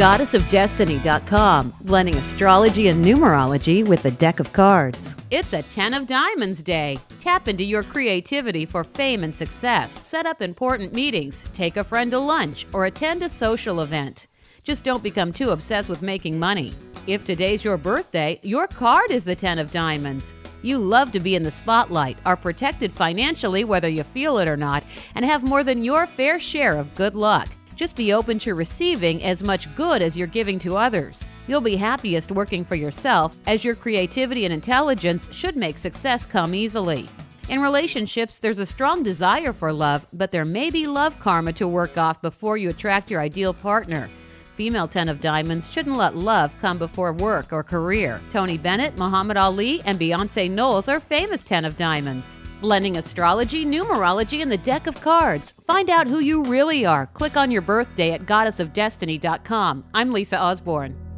goddessofdestiny.com, blending astrology and numerology with a deck of cards. It's a 10 of Diamonds Day. Tap into your creativity for fame and success. Set up important meetings, take a friend to lunch, or attend a social event. Just don't become too obsessed with making money. If today's your birthday, your card is the 10 of Diamonds. You love to be in the spotlight, are protected financially whether you feel it or not, and have more than your fair share of good luck. Just be open to receiving as much good as you're giving to others. You'll be happiest working for yourself, as your creativity and intelligence should make success come easily. In relationships, there's a strong desire for love, but there may be love karma to work off before you attract your ideal partner. Female 10 of Diamonds shouldn't let love come before work or career. Tony Bennett, Muhammad Ali, and Beyonce Knowles are famous 10 of Diamonds. Blending astrology, numerology, and the deck of cards. Find out who you really are. Click on your birthday at goddessofdestiny.com. I'm Lisa Osborne.